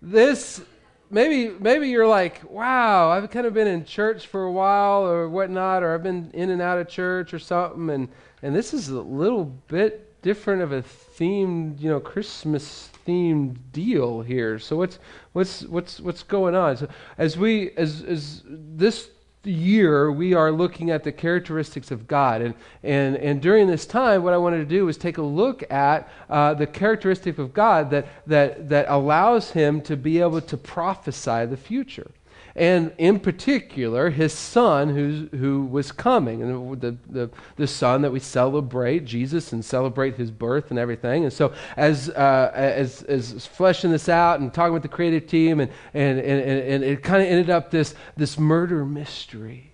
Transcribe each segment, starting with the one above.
this maybe maybe you're like, wow, I've kind of been in church for a while or whatnot, or I've been in and out of church or something, and and this is a little bit different of a themed, you know, Christmas themed deal here. So what's what's what's what's going on? So as we as as this year we are looking at the characteristics of God. And, and, and during this time, what I wanted to do was take a look at uh, the characteristic of God that, that, that allows him to be able to prophesy the future and in particular his son who's, who was coming. And the, the, the son that we celebrate jesus and celebrate his birth and everything. And so as, uh, as, as fleshing this out and talking with the creative team and, and, and, and it kind of ended up this, this murder mystery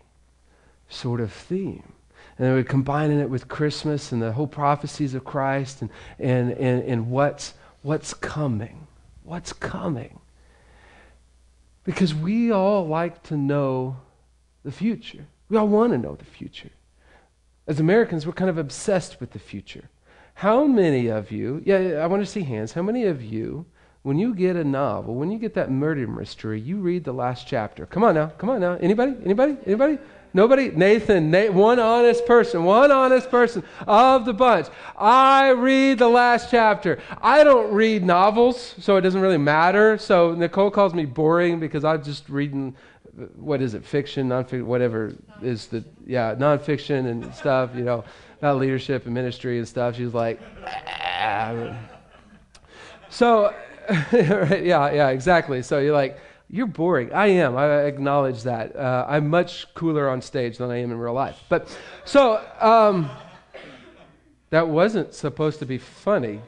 sort of theme. And then we're combining it with christmas and the whole prophecies of christ and, and, and, and what's, what's coming. What's coming because we all like to know the future. We all want to know the future. As Americans, we're kind of obsessed with the future. How many of you, yeah, I want to see hands, how many of you, when you get a novel, when you get that murder mystery, you read the last chapter? Come on now, come on now. Anybody? Anybody? Anybody? Nobody? Nathan, Nate, one honest person, one honest person of the bunch. I read the last chapter. I don't read novels, so it doesn't really matter. So Nicole calls me boring because I'm just reading, what is it, fiction, nonfiction, whatever is the, yeah, nonfiction and stuff, you know, about leadership and ministry and stuff. She's like, ah. so, yeah, yeah, exactly. So you're like, you're boring. I am. I acknowledge that. Uh, I'm much cooler on stage than I am in real life. But so um, that wasn't supposed to be funny.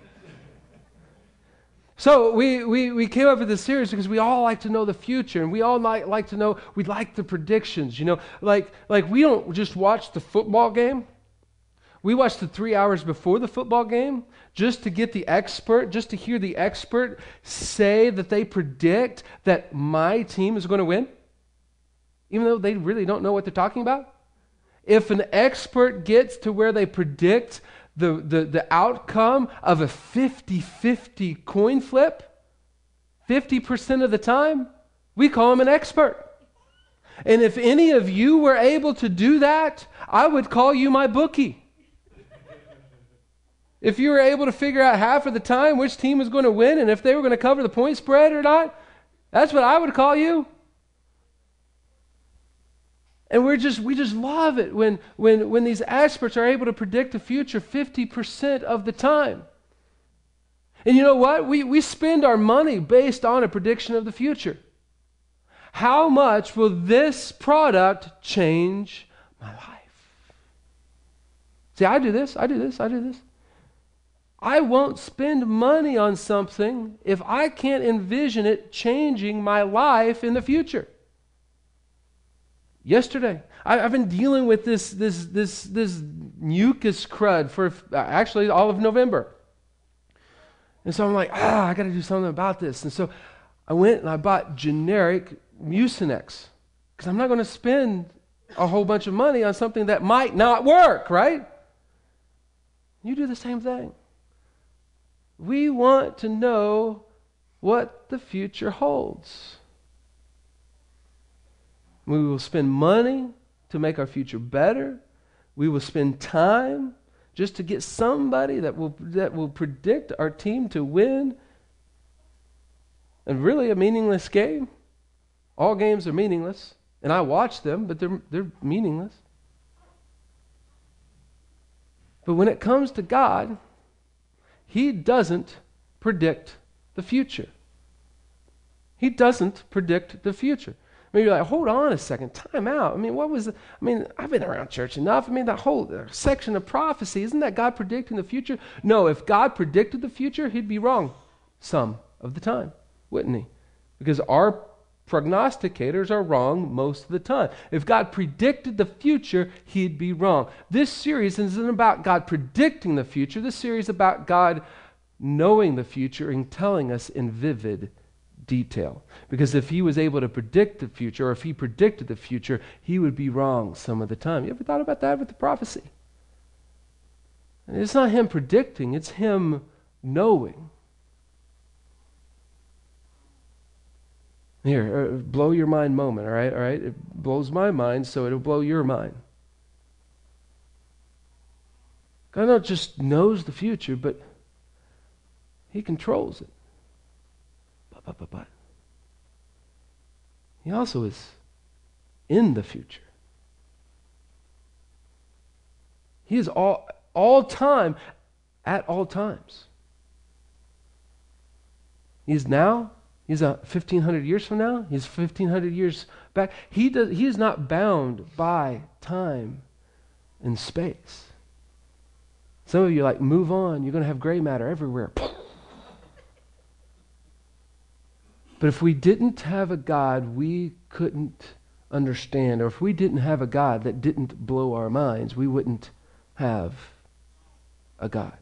So we, we, we came up with this series because we all like to know the future and we all like, like to know, we like the predictions, you know. Like, like we don't just watch the football game. We watch the three hours before the football game just to get the expert, just to hear the expert say that they predict that my team is going to win, even though they really don't know what they're talking about? If an expert gets to where they predict the, the, the outcome of a 50 50 coin flip, 50% of the time, we call him an expert. And if any of you were able to do that, I would call you my bookie. If you were able to figure out half of the time which team was going to win and if they were going to cover the point spread or not, that's what I would call you. And we're just we just love it when when when these experts are able to predict the future 50% of the time. And you know what? We we spend our money based on a prediction of the future. How much will this product change my life? See, I do this, I do this, I do this. I won't spend money on something if I can't envision it changing my life in the future. Yesterday, I, have been dealing with this, this, this, this mucus crud for actually all of November. And so I'm like, ah, I got to do something about this. And so I went and I bought generic Mucinex because I'm not going to spend a whole bunch of money on something that might not work, right? You do the same thing. We want to know what the future holds. We will spend money to make our future better. We will spend time just to get somebody that will, that will predict our team to win. And really, a meaningless game. All games are meaningless. And I watch them, but they're, they're meaningless. But when it comes to God, he doesn't predict the future. He doesn't predict the future. Maybe you're like, hold on a second, time out. I mean, what was, I mean, I've been around church enough. I mean, that whole uh, section of prophecy, isn't that God predicting the future? No, if God predicted the future, he'd be wrong some of the time, wouldn't he? Because our prognosticators are wrong most of the time. If God predicted the future, he'd be wrong. This series isn't about God predicting the future. This series is about God knowing the future and telling us in vivid detail. Because if he was able to predict the future, or if he predicted the future, he would be wrong some of the time. You ever thought about that with the prophecy? And it's not him predicting, it's him knowing. Here, uh, blow your mind moment, all right? All right? It blows my mind, so it'll blow your mind. God not just knows the future, but He controls it. But, but, but, but. He also is in the future. He is all, all time at all times. He is now He's a 1500 years from now. He's 1500 years back. He, does, he is not bound by time and space. Some of you like, move on. You're going to have gray matter everywhere. But if we didn't have a God we couldn't understand, or if we didn't have a God that didn't blow our minds, we wouldn't have a God.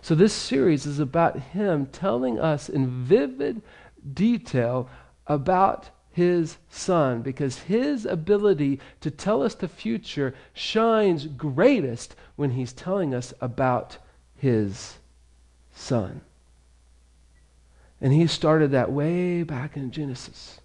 So, this series is about him telling us in vivid detail about his son because his ability to tell us the future shines greatest when he's telling us about his son. And he started that way back in Genesis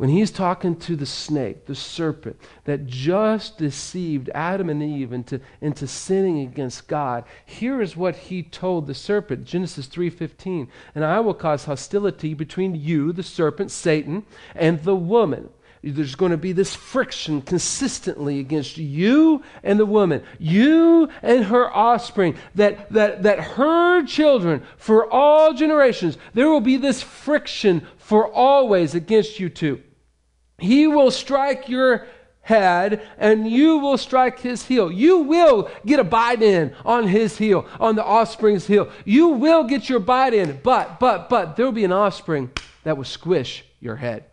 when he's talking to the snake, the serpent, that just deceived Adam and Eve into, into sinning against God, here is what he told the serpent, Genesis 3:15. And I will cause hostility between you, the serpent, Satan, and the woman. There's going to be this friction consistently against you and the woman, you and her offspring, that, that, that her children for all generations, there will be this friction for always against you two. He will strike your head and you will strike his heel. You will get a bite in on his heel, on the offspring's heel. You will get your bite in, but, but, but there will be an offspring that will squish your head,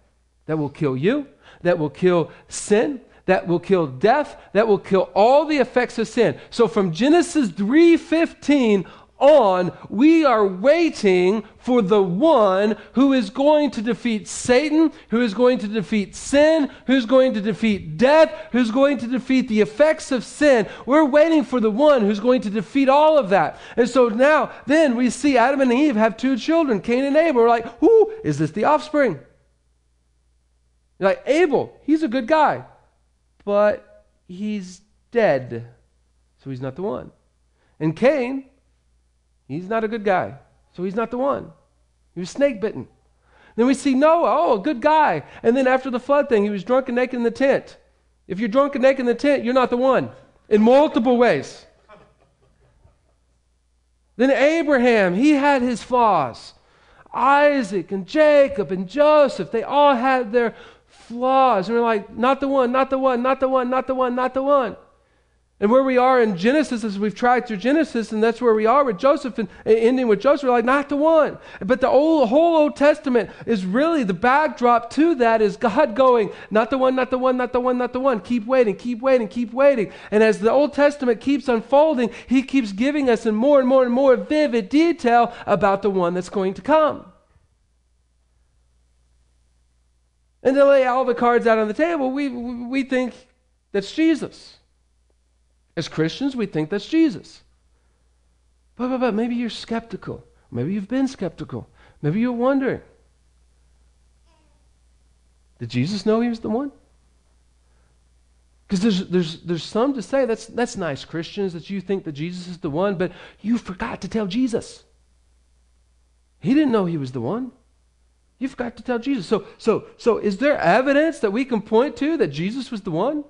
that will kill you, that will kill sin, that will kill death, that will kill all the effects of sin. So from Genesis 3:15 on, we are waiting for the one who is going to defeat Satan, who is going to defeat sin, who's going to defeat death, who's going to defeat the effects of sin. We're waiting for the one who's going to defeat all of that. And so now, then we see Adam and Eve have two children, Cain and Abel. We're like, who is this the offspring? You're like, Abel, he's a good guy, but he's dead. So he's not the one. And Cain, He's not a good guy. So he's not the one. He was snake bitten. Then we see Noah, oh, a good guy. And then after the flood thing, he was drunk and naked in the tent. If you're drunk and naked in the tent, you're not the one in multiple ways. Then Abraham, he had his flaws. Isaac and Jacob and Joseph, they all had their flaws. And we're like, not the one, not the one, not the one, not the one, not the one. And where we are in Genesis, as we've tried through Genesis, and that's where we are with Joseph and, and ending with Joseph, we're like, not the one. But the old, whole Old Testament is really the backdrop to that is God going, not the one, not the one, not the one, not the one. Keep waiting, keep waiting, keep waiting. And as the Old Testament keeps unfolding, He keeps giving us in more and more and more vivid detail about the one that's going to come. And to lay all the cards out on the table, we, we think that's Jesus. As Christians, we think that's Jesus. But, but, but maybe you're skeptical. Maybe you've been skeptical. Maybe you're wondering did Jesus know he was the one? Because there's, there's, there's some to say that's, that's nice, Christians, that you think that Jesus is the one, but you forgot to tell Jesus. He didn't know he was the one. You forgot to tell Jesus. So, so, so is there evidence that we can point to that Jesus was the one?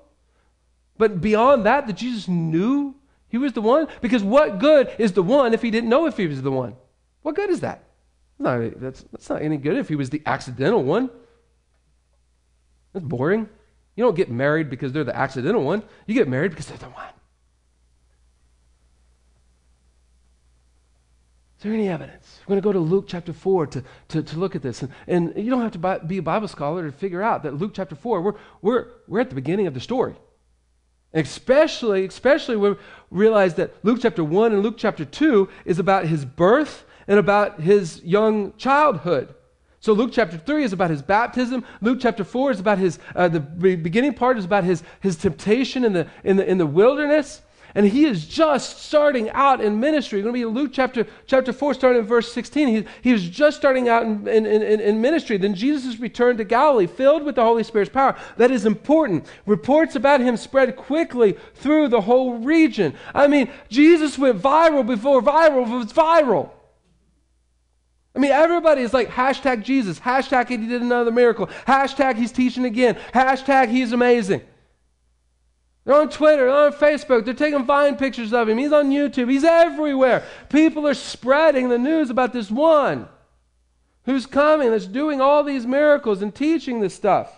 But beyond that, that Jesus knew he was the one? Because what good is the one if he didn't know if he was the one? What good is that? No, that's, that's not any good if he was the accidental one. That's boring. You don't get married because they're the accidental one. You get married because they're the one. Is there any evidence? We're going to go to Luke chapter 4 to, to, to look at this. And, and you don't have to buy, be a Bible scholar to figure out that Luke chapter 4, we're, we're, we're at the beginning of the story. Especially, especially when we realize that Luke chapter 1 and Luke chapter 2 is about his birth and about his young childhood. So Luke chapter 3 is about his baptism. Luke chapter 4 is about his, uh, the beginning part is about his, his temptation in the, in, the, in the wilderness. And he is just starting out in ministry. It's going to be in Luke chapter, chapter 4, starting in verse 16. He, he was just starting out in, in, in, in ministry. Then Jesus returned to Galilee, filled with the Holy Spirit's power. That is important. Reports about him spread quickly through the whole region. I mean, Jesus went viral before viral was viral. I mean, everybody is like, hashtag Jesus, hashtag he did another miracle, hashtag he's teaching again, hashtag he's amazing. They're on Twitter, they're on Facebook, they're taking Vine pictures of him. He's on YouTube, he's everywhere. People are spreading the news about this one who's coming, that's doing all these miracles and teaching this stuff.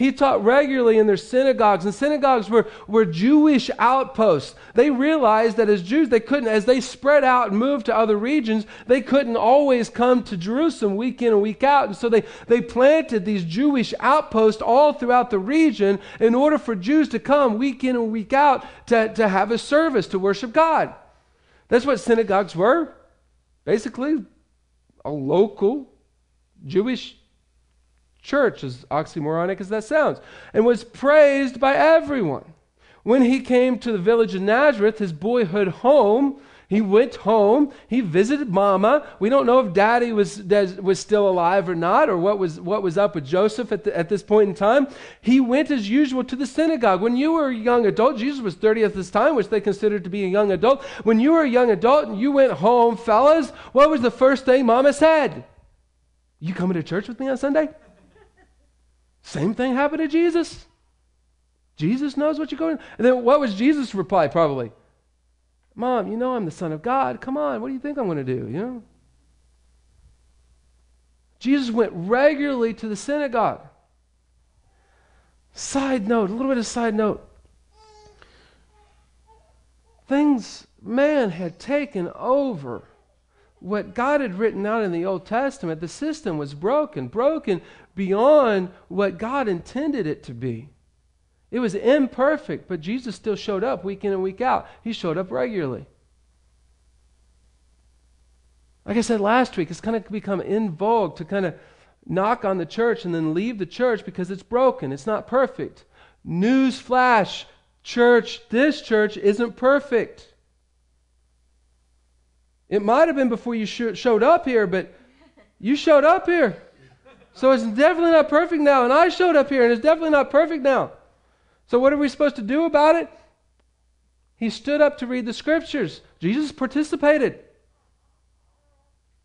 He taught regularly in their synagogues, and synagogues were, were Jewish outposts. They realized that as Jews, they couldn't, as they spread out and moved to other regions, they couldn't always come to Jerusalem week in and week out. And so they, they planted these Jewish outposts all throughout the region in order for Jews to come week in and week out to, to have a service, to worship God. That's what synagogues were. Basically, a local Jewish church, as oxymoronic as that sounds, and was praised by everyone. When he came to the village of Nazareth, his boyhood home, he went home. He visited Mama. We don't know if Daddy was, was still alive or not, or what was, what was up with Joseph at, the, at this point in time. He went as usual to the synagogue. When you were a young adult, Jesus was 30 at this time, which they considered to be a young adult. When you were a young adult and you went home, fellas, what was the first thing Mama said? You coming to church with me on Sunday? Same thing happened to Jesus. Jesus knows what you're going. And then what was Jesus' reply? Probably, Mom, you know I'm the Son of God. Come on, what do you think I'm going to do? You know. Jesus went regularly to the synagogue. Side note, a little bit of side note. Things man had taken over what God had written out in the Old Testament, the system was broken, broken beyond what God intended it to be. It was imperfect, but Jesus still showed up week in and week out. He showed up regularly. Like I said last week, it's kind of become in vogue to kind of knock on the church and then leave the church because it's broken. It's not perfect. News flash, church, this church isn't perfect. It might have been before you sh- showed up here, but you showed up here. So it's definitely not perfect now. And I showed up here, and it's definitely not perfect now. So what are we supposed to do about it? He stood up to read the scriptures. Jesus participated.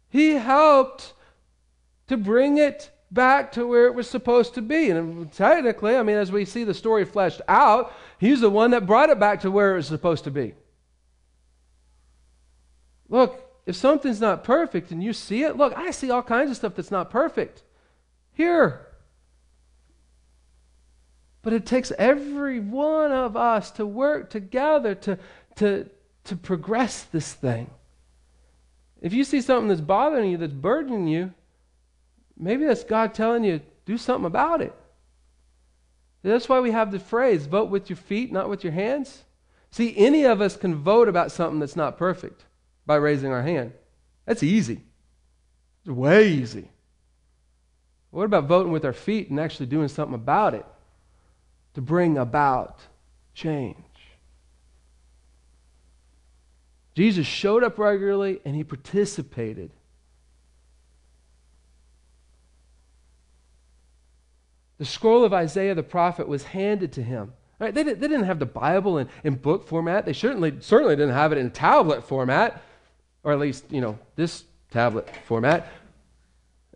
He helped to bring it back to where it was supposed to be. And technically, I mean, as we see the story fleshed out, he's the one that brought it back to where it was supposed to be. Look, if something's not perfect and you see it, look, I see all kinds of stuff that's not perfect. Here. But it takes every one of us to work together to, to, to progress this thing. If you see something that's bothering you, that's burdening you, maybe that's God telling you, do something about it. That's why we have the phrase, vote with your feet, not with your hands. See, any of us can vote about something that's not perfect by raising our hand. That's easy. It's way easy. What about voting with our feet and actually doing something about it to bring about change? Jesus showed up regularly and he participated. The scroll of Isaiah the prophet was handed to him. Right? They, didn't, they didn't have the Bible in, in book format. They certainly, certainly didn't have it in tablet format or at least, you know, this tablet format.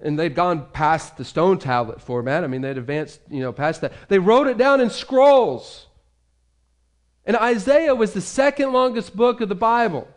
And they'd gone past the stone tablet format. I mean, they'd advanced, you know, past that. They wrote it down in scrolls. And Isaiah was the second longest book of the Bible.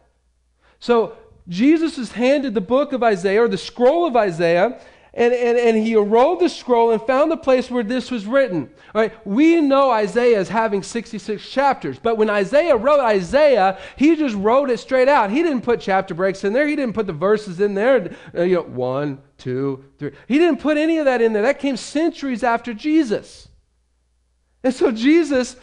So Jesus was handed the book of Isaiah, or the scroll of Isaiah, and, and, and he rolled the scroll and found the place where this was written. All right, we know Isaiah is having 66 chapters, but when Isaiah wrote Isaiah, he just wrote it straight out. He didn't put chapter breaks in there. He didn't put the verses in there. Uh, you know, one, two, three. He didn't put any of that in there. That came centuries after Jesus. And so Jesus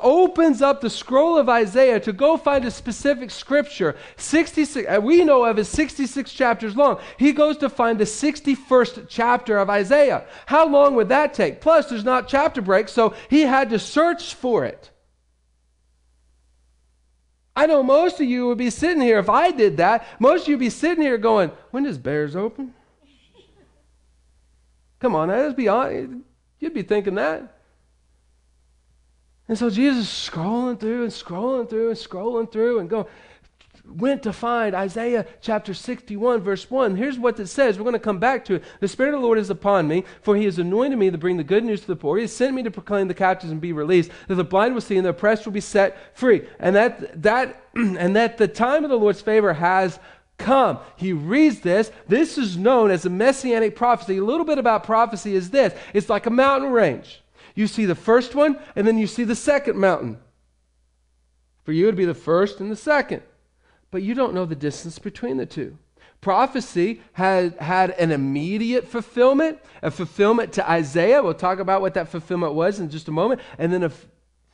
opens up the scroll of Isaiah to go find a specific scripture. 66, uh, we know of is 66 chapters long. He goes to find the 61st chapter of Isaiah. How long would that take? Plus, there's not chapter breaks, so he had to search for it. I know most of you would be sitting here, if I did that, most of you would be sitting here going, when does Bears open? Come on, let's be honest. You'd be thinking that. And so Jesus scrolling through and scrolling through and scrolling through and going, went to find Isaiah chapter 61, verse 1. Here's what it says. We're going to come back to it. The Spirit of the Lord is upon me, for he has anointed me to bring the good news to the poor. He has sent me to proclaim the captives and be released, that the blind will see and the oppressed will be set free. And that, that, and that the time of the Lord's favor has come. He reads this. This is known as a messianic prophecy. A little bit about prophecy is this it's like a mountain range. You see the first one, and then you see the second mountain. For you, it'd be the first and the second but you don't know the distance between the two. Prophecy had, had an immediate fulfillment, a fulfillment to Isaiah. We'll talk about what that fulfillment was in just a moment, and then a f-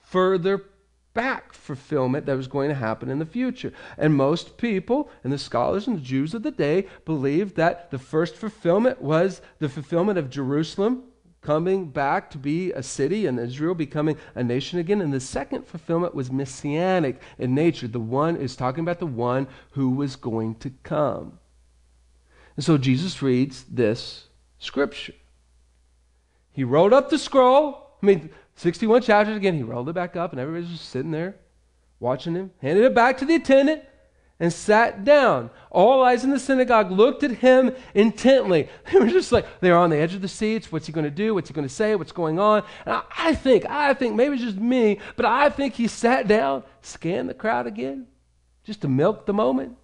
further back fulfillment that was going to happen in the future. And most people, and the scholars and the Jews of the day, believed that the first fulfillment was the fulfillment of Jerusalem coming back to be a city and Israel becoming a nation again. And the second fulfillment was messianic in nature. The one is talking about the one who was going to come. And so Jesus reads this scripture. He rolled up the scroll. I mean, 61 chapters again. He rolled it back up, and everybody's just sitting there watching him, handed it back to the attendant and sat down. All eyes in the synagogue looked at him intently. They were just like, they were on the edge of the seats. What's he going to do? What's he going to say? What's going on? And I, I, think, I think, maybe it's just me, but I think he sat down, scanned the crowd again, just to milk the moment.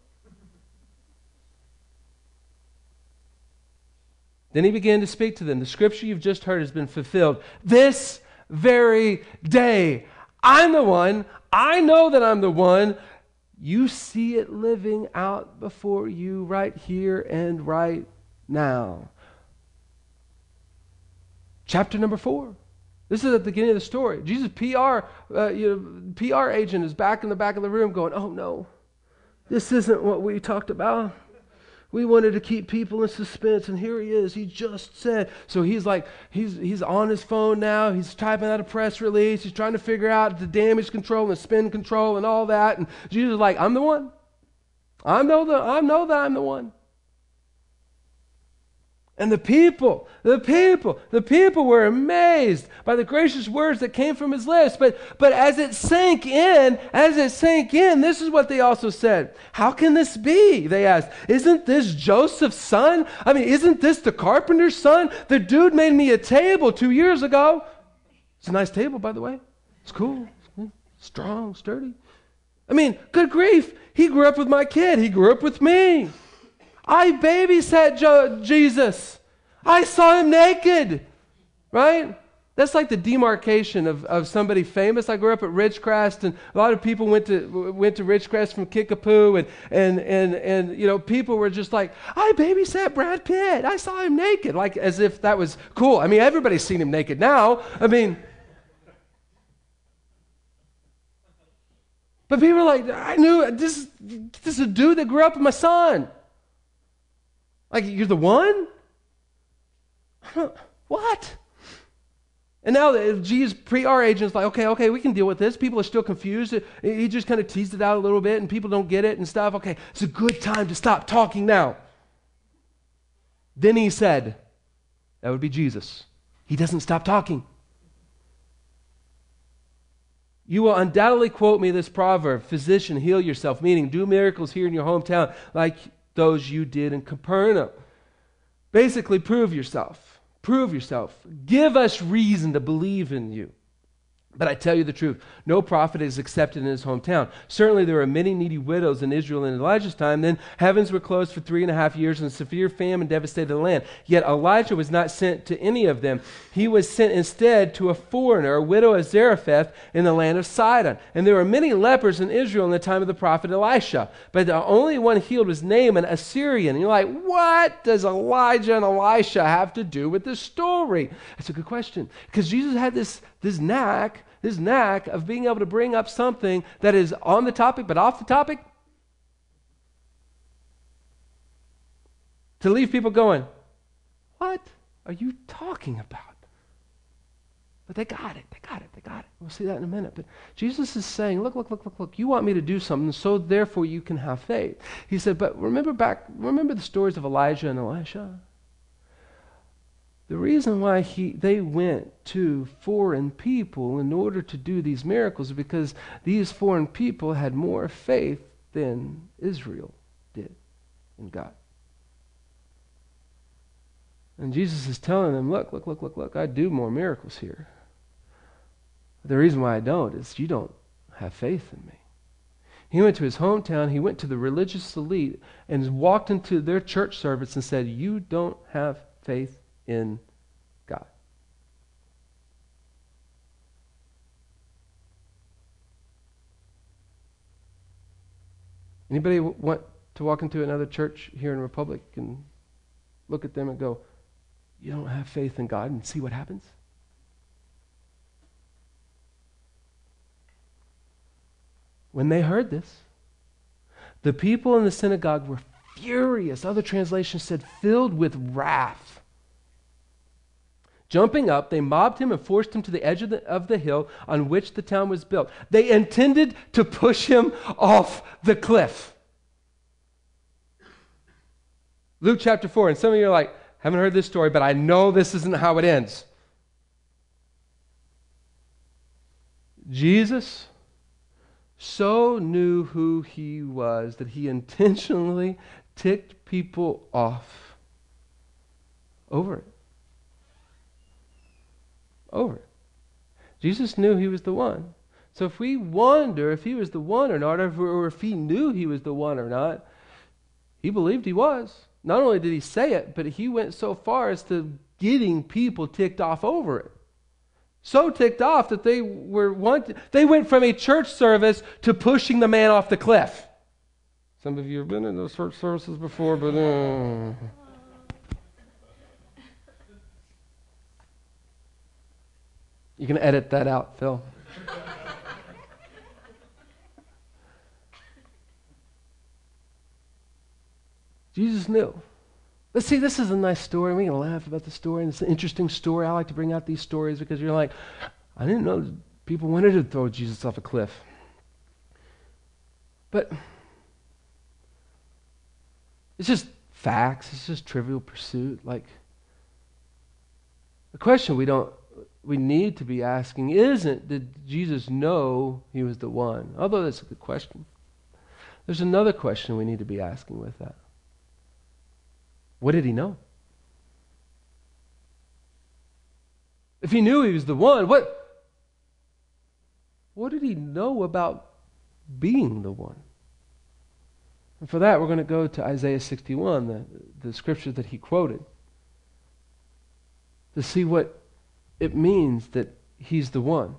Then he began to speak to them. The scripture you've just heard has been fulfilled this very day. I'm the one. I know that I'm the one you see it living out before you right here and right now. Chapter number four. This is at the beginning of the story. Jesus' PR, uh, you know, PR agent is back in the back of the room going, Oh no, this isn't what we talked about. We wanted to keep people in suspense, and here he is. He just said. So he's like, he's, he's on his phone now. He's typing out a press release. He's trying to figure out the damage control and the spin control and all that. And Jesus is like, I'm the one. I know, the, I know that I'm the one. And the people, the people, the people were amazed by the gracious words that came from his lips. But, but as it sank in, as it sank in, this is what they also said. How can this be? They asked. Isn't this Joseph's son? I mean, isn't this the carpenter's son? The dude made me a table two years ago. It's a nice table, by the way. It's cool, strong, sturdy. I mean, good grief. He grew up with my kid, he grew up with me. I babysat jo- Jesus. I saw him naked. Right? That's like the demarcation of, of somebody famous. I grew up at Ridgecrest, and a lot of people went to went to Ridgecrest from Kickapoo, and and and and you know people were just like, I babysat Brad Pitt. I saw him naked, like as if that was cool. I mean, everybody's seen him naked now. I mean, but people are like, I knew this. This is a dude that grew up with my son. Like, you're the one? what? And now Jesus PR agent's like, okay, okay, we can deal with this. People are still confused. He just kind of teased it out a little bit, and people don't get it and stuff. Okay, it's a good time to stop talking now. Then he said, that would be Jesus. He doesn't stop talking. You will undoubtedly quote me this proverb Physician, heal yourself, meaning do miracles here in your hometown like those you did in Capernaum. Basically, prove yourself. Prove yourself. Give us reason to believe in you. But I tell you the truth, no prophet is accepted in his hometown. Certainly there were many needy widows in Israel in Elijah's time. Then heavens were closed for three and a half years, and severe famine devastated the land. Yet Elijah was not sent to any of them. He was sent instead to a foreigner, a widow of Zarephath in the land of Sidon. And there were many lepers in Israel in the time of the prophet Elisha. But the only one healed was Naaman, a Syrian. And you're like, what does Elijah and Elisha have to do with this story? That's a good question. Because Jesus had this this knack, this knack of being able to bring up something that is on the topic but off the topic. To leave people going, What are you talking about? But they got it. They got it. They got it. We'll see that in a minute. But Jesus is saying, look, look, look, look, look. You want me to do something, so therefore you can have faith. He said, but remember back, remember the stories of Elijah and Elisha? The reason why he, they went to foreign people in order to do these miracles is because these foreign people had more faith than Israel did in God. And Jesus is telling them, look, look, look, look, look, I do more miracles here. The reason why I don't is you don't have faith in me. He went to his hometown, he went to the religious elite, and walked into their church service and said, You don't have faith in God. Anybody want to walk into another church here in Republic and look at them and go, you don't have faith in God and see what happens? When they heard this, the people in the synagogue were furious. Other translations said filled with wrath. Jumping up, they mobbed him and forced him to the edge of the, of the hill on which the town was built. They intended to push him off the cliff. Luke chapter 4, and some of you are like, haven't heard this story, but I know this isn't how it ends. Jesus so knew who he was that he intentionally ticked people off over it. Over. Jesus knew he was the one. So if we wonder if he was the one or not, or if he knew he was the one or not, he believed he was. Not only did he say it, but he went so far as to getting people ticked off over it. So ticked off that they were want, they went from a church service to pushing the man off the cliff. Some of you have been in those church services before, but uh, you can edit that out, Phil. Jesus knew. Let's see, this is a nice story. We can laugh about the story, and it's an interesting story. I like to bring out these stories because you're like, I didn't know people wanted to throw Jesus off a cliff. But it's just facts, it's just trivial pursuit. Like, the question we don't we need to be asking isn't did Jesus know he was the one? Although that's a good question. There's another question we need to be asking with that. What did he know? If he knew he was the one, what, what did he know about being the one? And for that, we're going to go to Isaiah 61, the, the scripture that he quoted, to see what it means that he's the one.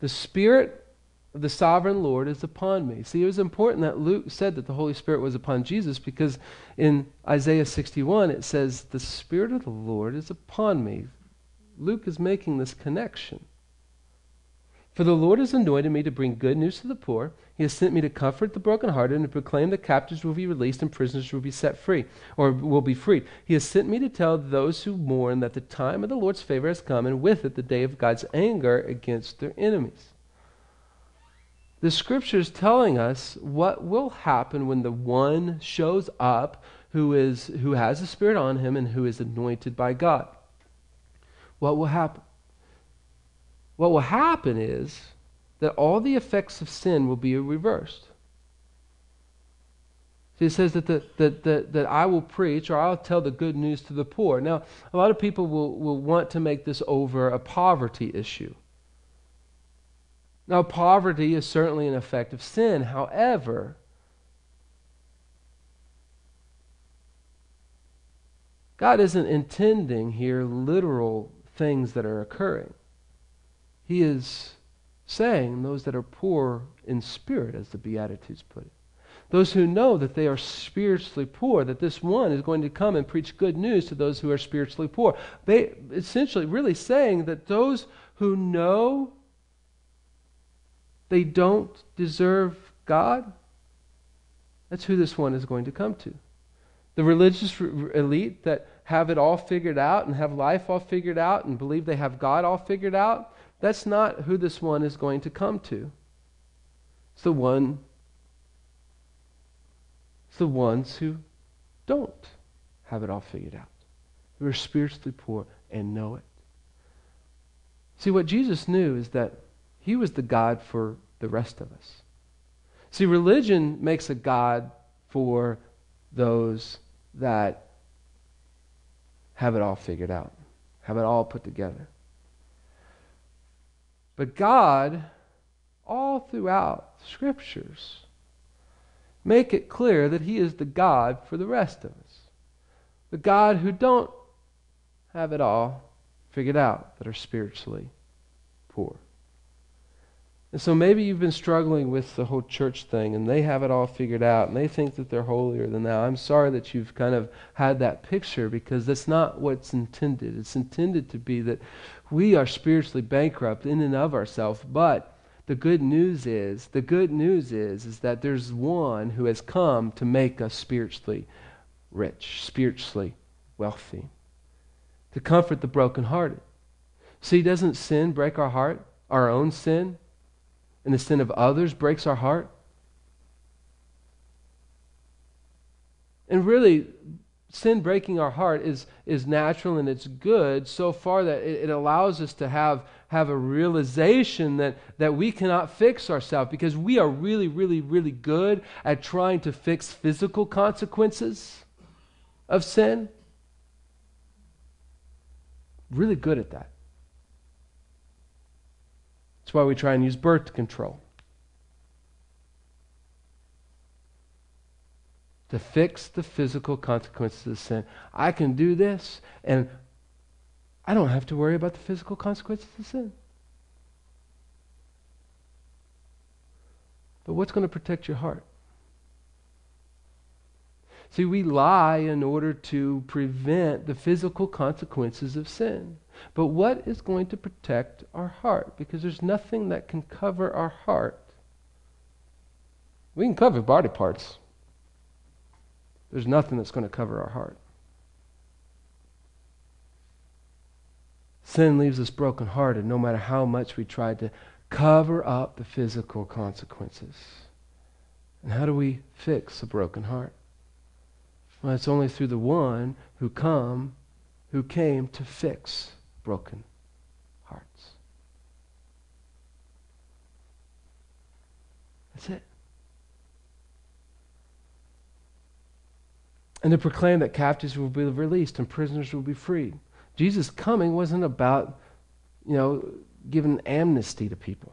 The Spirit of the sovereign Lord is upon me. See, it was important that Luke said that the Holy Spirit was upon Jesus because in Isaiah 61 it says, The Spirit of the Lord is upon me. Luke is making this connection. For the Lord has anointed me to bring good news to the poor. He has sent me to comfort the brokenhearted and to proclaim that captives will be released and prisoners will be set free, or will be freed. He has sent me to tell those who mourn that the time of the Lord's favor has come, and with it the day of God's anger against their enemies. The scripture is telling us what will happen when the one shows up who, is, who has the Spirit on him and who is anointed by God. What will happen? What will happen is that all the effects of sin will be reversed. So he says that, the, that, that, that I will preach or I'll tell the good news to the poor. Now, a lot of people will, will want to make this over a poverty issue. Now, poverty is certainly an effect of sin. However, God isn't intending here literal things that are occurring. He is saying those that are poor in spirit, as the Beatitudes put it. Those who know that they are spiritually poor, that this one is going to come and preach good news to those who are spiritually poor. They essentially really saying that those who know they don't deserve God, that's who this one is going to come to. The religious elite that have it all figured out and have life all figured out and believe they have God all figured out, that's not who this one is going to come to. It's the one it's the ones who don't have it all figured out. Who are spiritually poor and know it. See, what Jesus knew is that he was the God for the rest of us. See, religion makes a God for those that have it all figured out, have it all put together. But God, all throughout the scriptures, make it clear that He is the God for the rest of us. The God who don't have it all figured out, that are spiritually poor. And so maybe you've been struggling with the whole church thing and they have it all figured out and they think that they're holier than thou. I'm sorry that you've kind of had that picture because that's not what's intended. It's intended to be that we are spiritually bankrupt in and of ourselves, but the good news is, the good news is is that there's one who has come to make us spiritually rich, spiritually wealthy, to comfort the brokenhearted. See, doesn't sin break our heart? Our own sin? and the sin of others breaks our heart. And really, sin breaking our heart is, is natural and it's good so far that it, it, allows us to have, have a realization that, that we cannot fix ourselves because we are really, really, really good at trying to fix physical consequences of sin. Really good at that. That's why we try and use birth control. To fix the physical consequences of sin. I can do this, and I don't have to worry about the physical consequences of sin. But what's going to protect your heart? See, we lie in order to prevent the physical consequences of sin. But what is going to protect our heart? Because there's nothing that can cover our heart. We can cover body parts. There's nothing that's going to cover our heart. Sin leaves us brokenhearted no matter how much we try to cover up the physical consequences. And how do we fix a broken heart? Well, it's only through the one who come who came to fix broken hearts. That's it. And to proclaim that captives will be released and prisoners will be freed. Jesus' coming wasn't about, you know, giving amnesty to people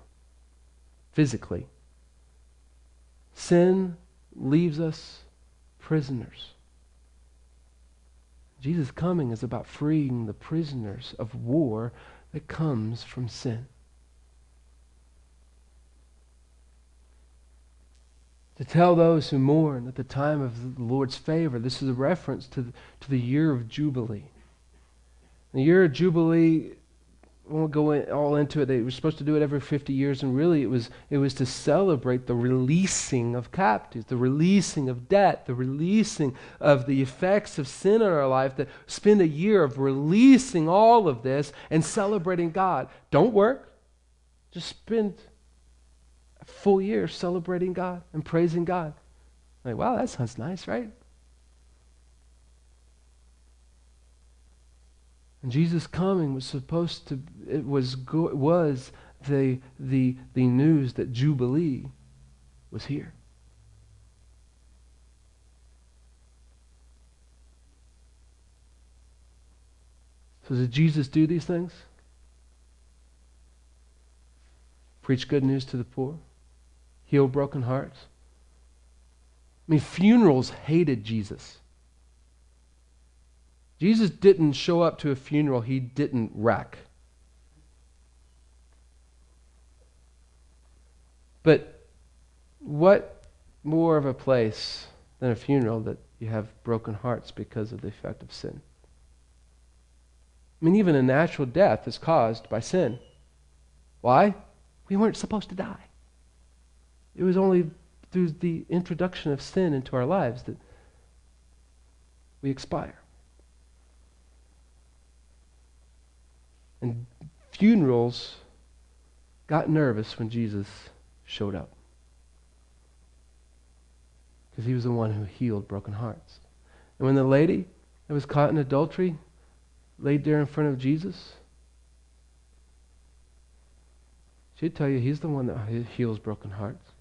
physically. Sin leaves us prisoners. Jesus' coming is about freeing the prisoners of war that comes from sin. To tell those who mourn at the time of the Lord's favor, this is a reference to the, to the year of Jubilee. The year of Jubilee we won't go in, all into it. They were supposed to do it every 50 years, and really it was, it was to celebrate the releasing of captives, the releasing of debt, the releasing of the effects of sin in our life, that spend a year of releasing all of this and celebrating God. Don't work. Just spend full year celebrating God and praising God. Like, wow, that sounds nice, right? And Jesus' coming was supposed to, it was, was the, the, the news that Jubilee was here. So, did Jesus do these things? Preach good news to the poor, heal broken hearts. I mean, funerals hated Jesus. Jesus didn't show up to a funeral he didn't wreck. But what more of a place than a funeral that you have broken hearts because of the effect of sin? I mean, even a natural death is caused by sin. Why? We weren't supposed to die. It was only through the introduction of sin into our lives that we expire. And funerals got nervous when Jesus showed up. Because he was the one who healed broken hearts. And when the lady that was caught in adultery laid there in front of Jesus, she'd tell you he's the one that heals broken hearts.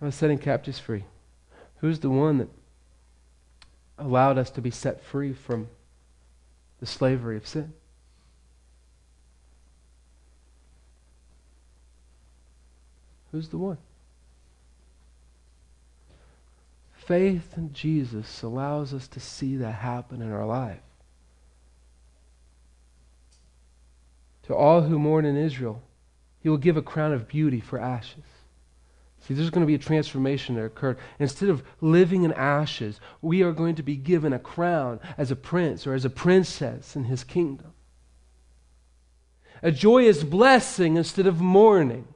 Was setting captives free. Who's the one that allowed us to be set free from the slavery of sin? Who's the one? Faith in Jesus allows us to see that happen in our life. To all who mourn in Israel, he will give a crown of beauty for ashes. See, there's going to be a transformation that occurred. Instead of living in ashes, we are going to be given a crown as a prince or as a princess in his kingdom. A joyous blessing instead of mourning.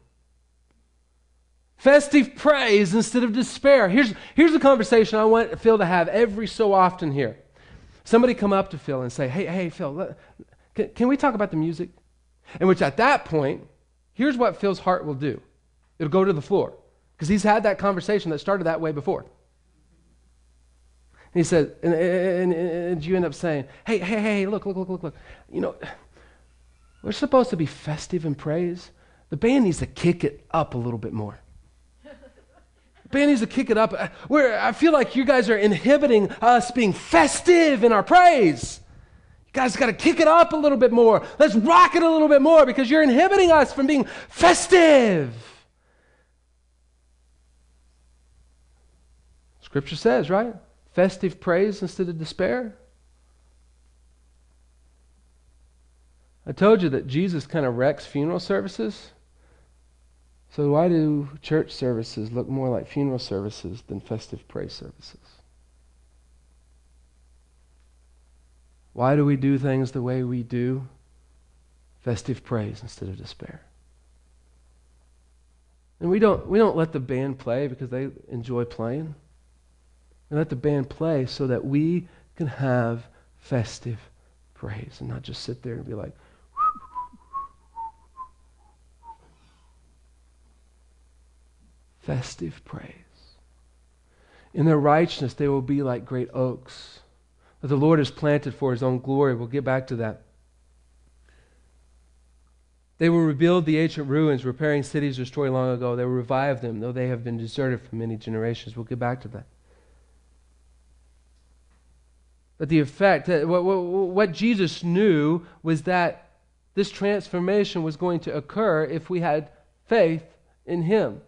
Festive praise instead of despair. Here's, here's the conversation I want Phil to have every so often here. Somebody come up to Phil and say, Hey, hey, Phil, can, can we talk about the music? In which at that point, here's what Phil's heart will do it'll go to the floor. Because he's had that conversation that started that way before. And he said, and, and, and, you end up saying, hey, hey, hey, look, look, look, look, look. You know, we're supposed to be festive in praise. The band needs to kick it up a little bit more. The band needs to kick it up. Where I feel like you guys are inhibiting us being festive in our praise. You guys got to kick it up a little bit more. Let's rock it a little bit more because you're inhibiting us from being festive. Scripture says, right? Festive praise instead of despair. I told you that Jesus kind of wrecks funeral services. So, why do church services look more like funeral services than festive praise services? Why do we do things the way we do? Festive praise instead of despair. And we don't, we don't let the band play because they enjoy playing and let the band play so that we can have festive praise and not just sit there and be like, festive praise. In their righteousness, they will be like great oaks that the Lord has planted for his own glory. We'll get back to that. They will rebuild the ancient ruins, repairing cities destroyed long ago. They will revive them, though they have been deserted for many generations. We'll get back to that. But the effect, what, what, what Jesus knew was that this transformation was going to occur if we had faith in Him.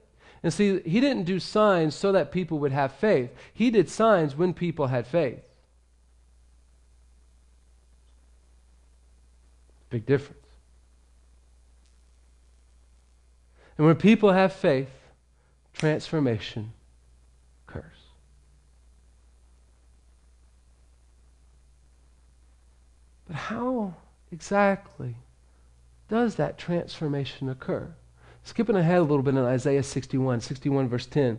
And see, He didn't do signs so that people would have faith, He did signs when people had faith. Big difference. And when people have faith, transformation But how exactly does that transformation occur? Skipping ahead a little bit in Isaiah 61, 61 verse 10.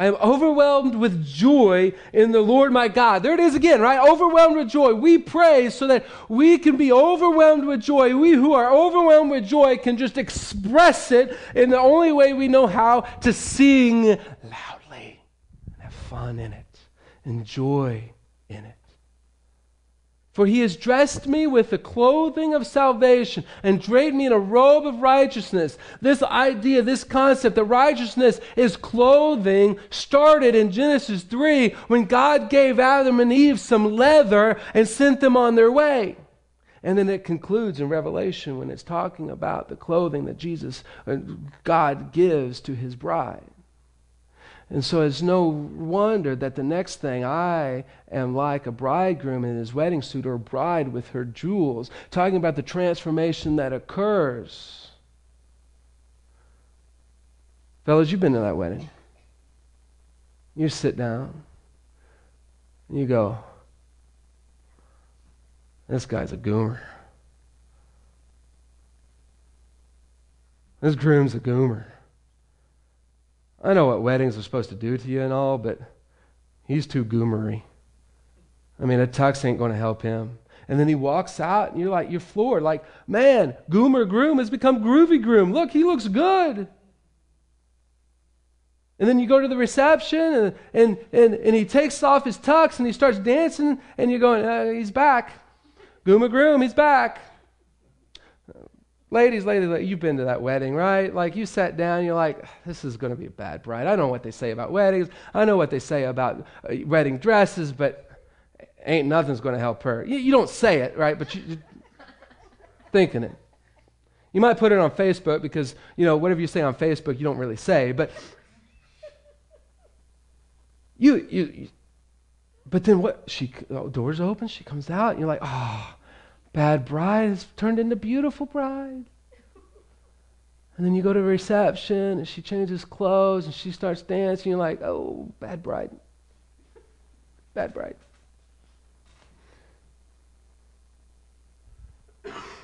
I am overwhelmed with joy in the Lord my God. There it is again, right? Overwhelmed with joy. We pray so that we can be overwhelmed with joy. We who are overwhelmed with joy can just express it in the only way we know how to sing loudly and have fun in it, enjoy. For he has dressed me with the clothing of salvation and draped me in a robe of righteousness. This idea, this concept that righteousness is clothing started in Genesis 3 when God gave Adam and Eve some leather and sent them on their way. And then it concludes in Revelation when it's talking about the clothing that Jesus, uh, God gives to his bride. And so it's no wonder that the next thing I am like a bridegroom in his wedding suit or a bride with her jewels, talking about the transformation that occurs. Fellas, you've been to that wedding. You sit down and you go, This guy's a goomer. This groom's a goomer. I know what weddings are supposed to do to you and all, but he's too goomery. I mean, a tux ain't going to help him. And then he walks out, and you're like, you're floored. Like, man, Goomer Groom has become Groovy Groom. Look, he looks good. And then you go to the reception, and, and, and, and he takes off his tux and he starts dancing, and you're going, uh, he's back. Goomer Groom, he's back. Ladies, ladies, you've been to that wedding, right? Like you sat down, you're like, this is going to be a bad bride. I know what they say about weddings. I know what they say about uh, wedding dresses, but ain't nothing's going to help her. You, you, don't say it, right? But you, you're thinking it. You might put it on Facebook because, you know, whatever you say on Facebook, you don't really say. But you, you, but then what? She oh, doors open. She comes out, and you're like, oh, bad bride has turned into beautiful bride. And then you go to the reception, and she changes clothes, and she starts dancing. You're like, oh, bad bride, bad bride.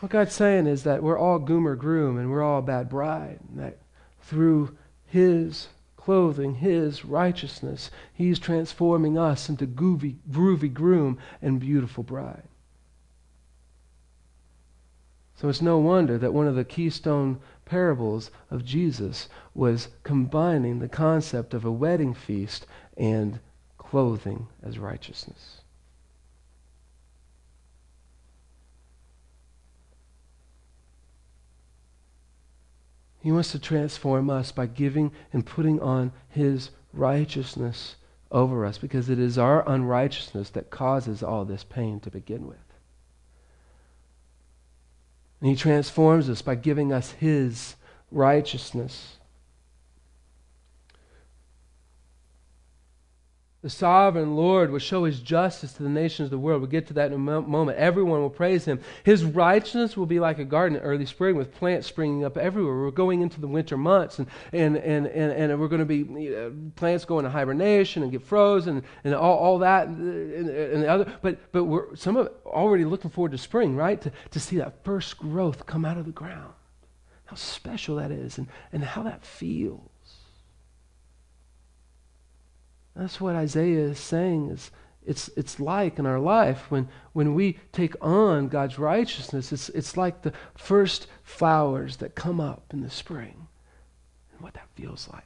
What God's saying is that we're all goomer groom and we're all bad bride. And that through His clothing, His righteousness, He's transforming us into groovy, groovy groom and beautiful bride. So it's no wonder that one of the keystone parables of Jesus was combining the concept of a wedding feast and clothing as righteousness. He wants to transform us by giving and putting on His righteousness over us because it is our unrighteousness that causes all this pain to begin with. And He transforms us by giving us His righteousness. The sovereign Lord will show his justice to the nations of the world. We'll get to that in a moment. Everyone will praise him. His righteousness will be like a garden in early spring with plants springing up everywhere. We're going into the winter months, and, and, and, and, and we're going to be you know, plants go into hibernation and get frozen and all, all that and, and the other. But, but we're some of already looking forward to spring, right? To, to see that first growth come out of the ground. How special that is and, and how that feels. That's what Isaiah is saying is it's, it's like in our life when, when we take on God's righteousness, it's, it's like the first flowers that come up in the spring and what that feels like.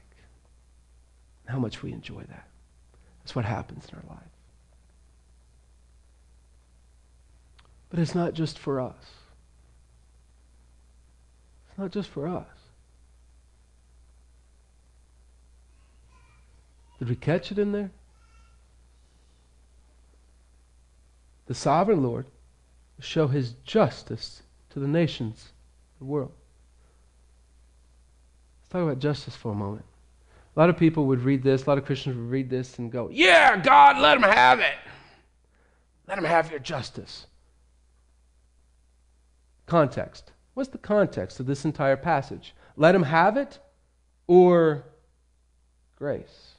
How much we enjoy that. That's what happens in our life. But it's not just for us. It's not just for us. Did we catch it in there? The sovereign Lord will show his justice to the nations, the world. Let's talk about justice for a moment. A lot of people would read this, a lot of Christians would read this and go, Yeah, God, let him have it. Let him have your justice. Context. What's the context of this entire passage? Let him have it or grace?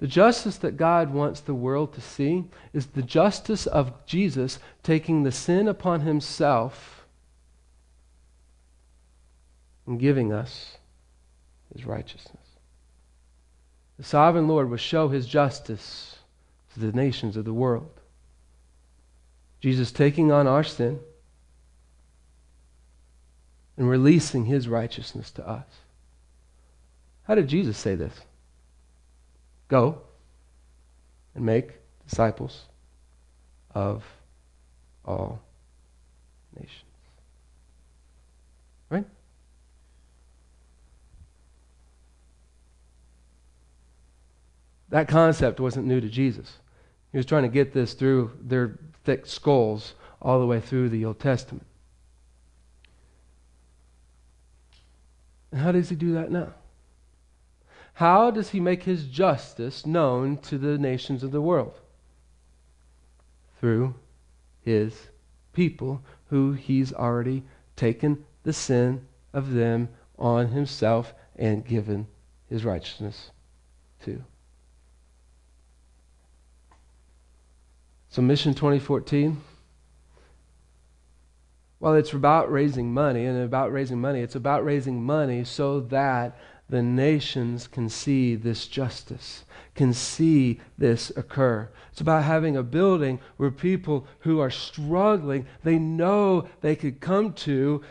The justice that God wants the world to see is the justice of Jesus taking the sin upon himself and giving us his righteousness. The sovereign Lord will show his justice to the nations of the world. Jesus taking on our sin and releasing his righteousness to us. How did Jesus say this? Go and make disciples of all nations. Right? That concept wasn't new to Jesus. He was trying to get this through their thick skulls all the way through the Old Testament. And how does he do that now? How does he make his justice known to the nations of the world? Through his people who he's already taken the sin of them on himself and given his righteousness to. So, Mission 2014, while it's about raising money and about raising money, it's about raising money so that the nations can see this justice, can see this occur. It's about having a building where people who are struggling, they know they could come to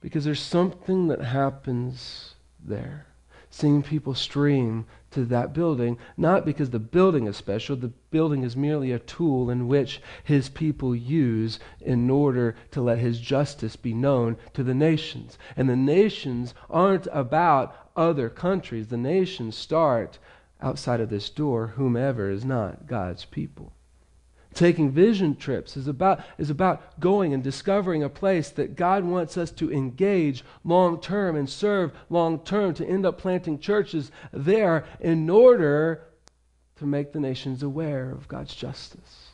because there's something that happens there. Seeing people stream to that building, not because the building is special, the building is merely a tool in which his people use in order to let his justice be known to the nations. And the nations aren't about other countries, the nations start outside of this door, whomever is not God's people. Taking vision trips is about, is about going and discovering a place that God wants us to engage long term and serve long term, to end up planting churches there in order to make the nations aware of God's justice.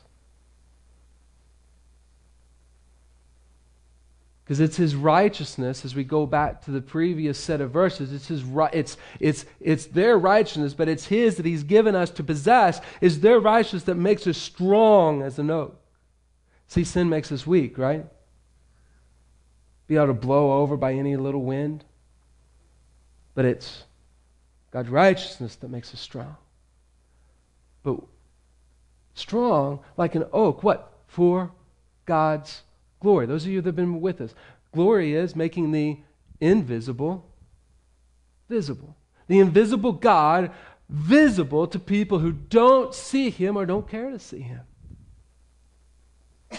Because it's his righteousness as we go back to the previous set of verses it's his it's it's it's their righteousness but it's his that he's given us to possess is their righteousness that makes us strong as an oak see sin makes us weak right? Be able to blow over by any little wind. But it's god's righteousness that makes us strong. But strong like an oak what? For god's glory. Those of you that have been with us. Glory is making the invisible visible. The invisible God visible to people who don't see him or don't care to see him.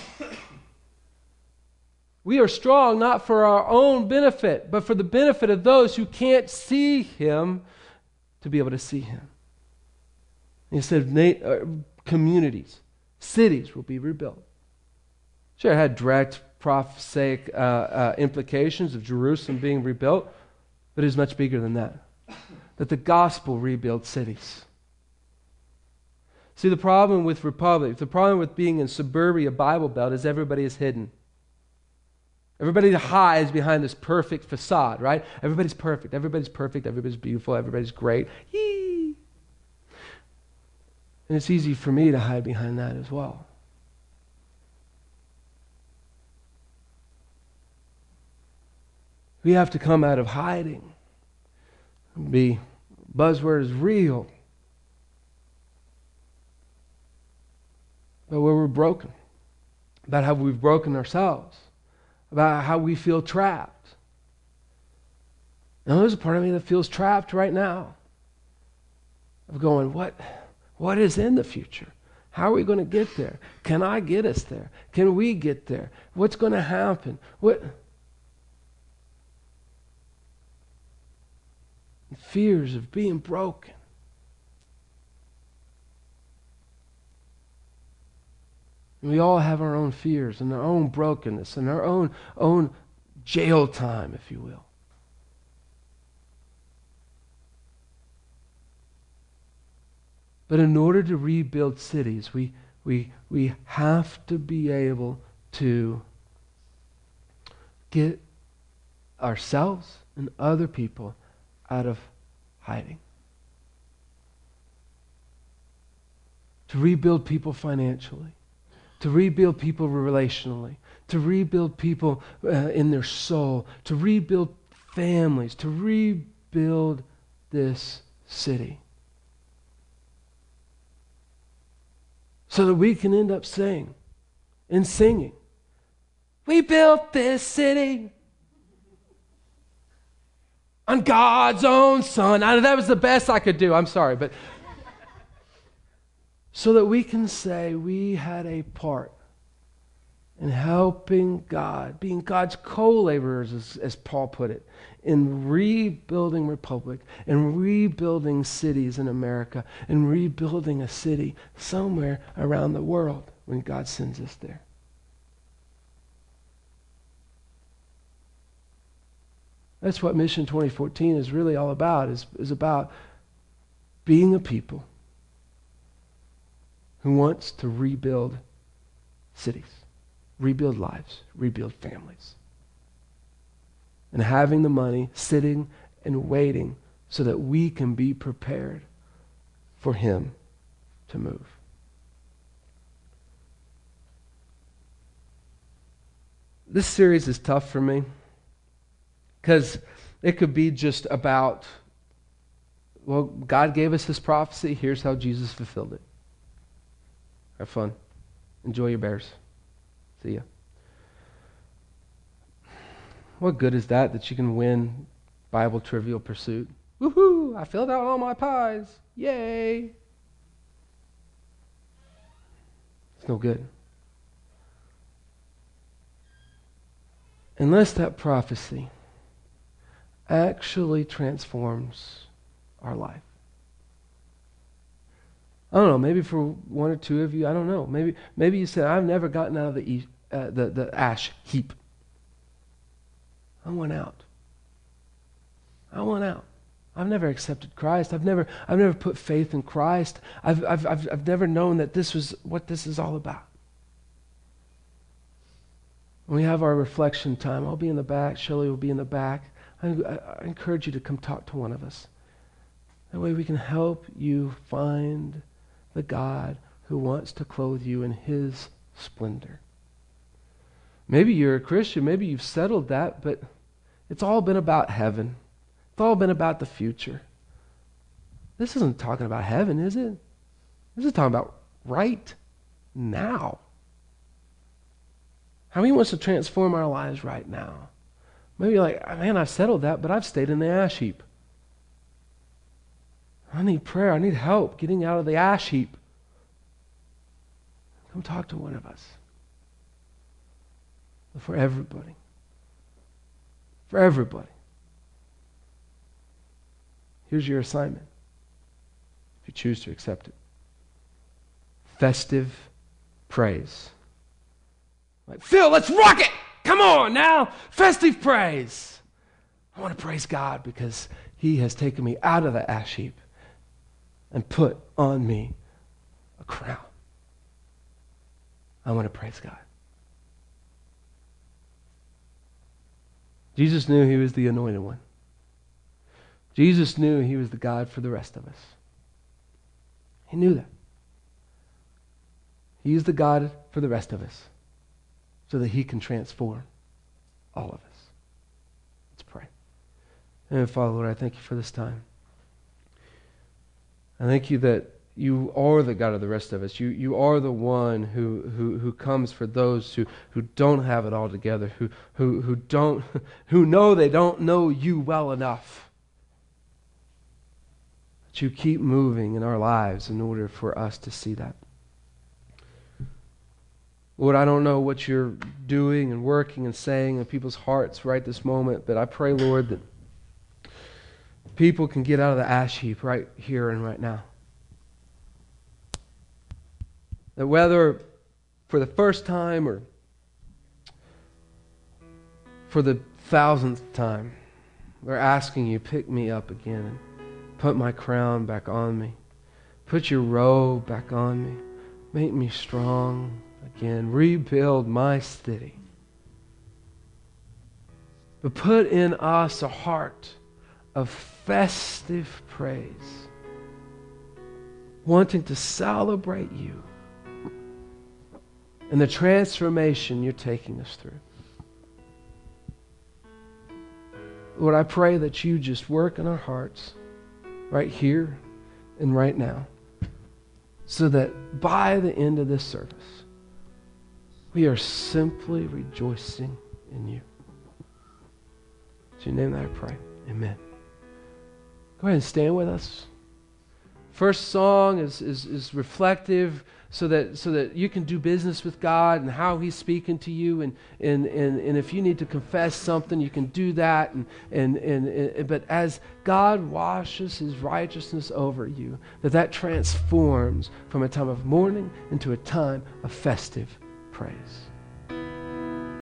We are strong not for our own benefit, but for the benefit of those who can't see him to be able to see him. He said, uh, communities, cities will be rebuilt. Sure, it had direct prophetic uh, uh, implications of Jerusalem being rebuilt, but it is much bigger than that. That the gospel rebuilds cities. See, the problem with Republic, the problem with being in suburbia Bible Belt is everybody is hidden. Everybody hides behind this perfect facade, right? Everybody's perfect. Everybody's perfect. Everybody's beautiful. Everybody's great. Yee! And it's easy for me to hide behind that as well. We have to come out of hiding. Be buzzword is real. But where we're broken, about how we've broken ourselves, about how we feel trapped. Now, there's a part of me that feels trapped right now. Of going, what, what is in the future? How are we going to get there? Can I get us there? Can we get there? What's going to happen? What? Fears of being broken. we all have our own fears and our own brokenness and our own, own jail time, if you will. But in order to rebuild cities, we, we, we have to be able to get ourselves and other people out of hiding. To rebuild people financially, to rebuild people relationally, to rebuild people uh, in their soul, to rebuild families, to rebuild this city. So that we can end up saying and singing, We built this city on God's own son. I, that was the best I could do. I'm sorry, but so that we can say we had a part in helping God, being God's co-laborers, as, as Paul put it, in rebuilding republic and rebuilding cities in America and rebuilding a city somewhere around the world when God sends us there. That's what Mission 2014 is really all about, is, is about being a people who wants to rebuild cities, rebuild lives, rebuild families. And having the money, sitting and waiting so that we can be prepared for Him to move. This series is tough for me. Because it could be just about well, God gave us this prophecy. Here's how Jesus fulfilled it. Have fun. Enjoy your bears. See ya. What good is that that you can win Bible Trivial Pursuit? Woohoo! I filled out all my pies. Yay! It's no good. Unless that prophecy actually transforms our life. I don't know. Maybe for one or two of you, I don't know. Maybe maybe you said, "I've never gotten out of the uh, the, the ash heap. I went out. I went out. I've never accepted Christ. I've never I've never put faith in Christ. I've I've I've, I've never known that this was what this is all about." When we have our reflection time, I'll be in the back. Shelley will be in the back. I, I, encourage you to come talk to one of us. That way we can help you find the God who wants to clothe you in his splendor. Maybe you're a Christian, maybe you've settled that, but it's all been about heaven. It's all been about the future. This isn't talking about heaven, is it? This is talking about right now. How he wants to transform our lives right now? Maybe like, man, I've settled that, but I've stayed in the ash heap. I need prayer. I need help getting out of the ash heap. Come talk to one of us. For everybody. For everybody. Here's your assignment if you choose to accept it festive praise. Like, Phil, let's rock it! Come on now! Festive praise! I want to praise God because He has taken me out of the ash heap and put on me a crown. I want to praise God. Jesus knew he was the anointed one. Jesus knew he was the God for the rest of us. He knew that. He is the God for the rest of us so that he can transform all of us. Let's pray. And Father, Lord, I thank you for this time. I thank you that you are the God of the rest of us. You, you are the one who, who, who comes for those who, who don't have it all together, who, who, who, don't, who know they don't know you well enough. That you keep moving in our lives in order for us to see that. Lord, I don't know what you're doing and working and saying in people's hearts right this moment, but I pray, Lord, that people can get out of the ash heap right here and right now. That whether for the first time or for the thousandth time, they're asking you, pick me up again and put my crown back on me. Put your robe back on me. Make me strong again. Rebuild my city. But put in us a heart of festive praise, wanting to celebrate you and the transformation you're taking us through. Lord, I pray that you just work in our hearts right here and right now so that by the end of this service, we are simply rejoicing in you. In your name that I pray. Amen. Go ahead and stand with us. First song is, is, is reflective so that, so that you can do business with God and how He's speaking to you. And, and, and, and if you need to confess something, you can do that. And, and, and, and, but as God washes His righteousness over you, that that transforms from a time of mourning into a time of festive praise.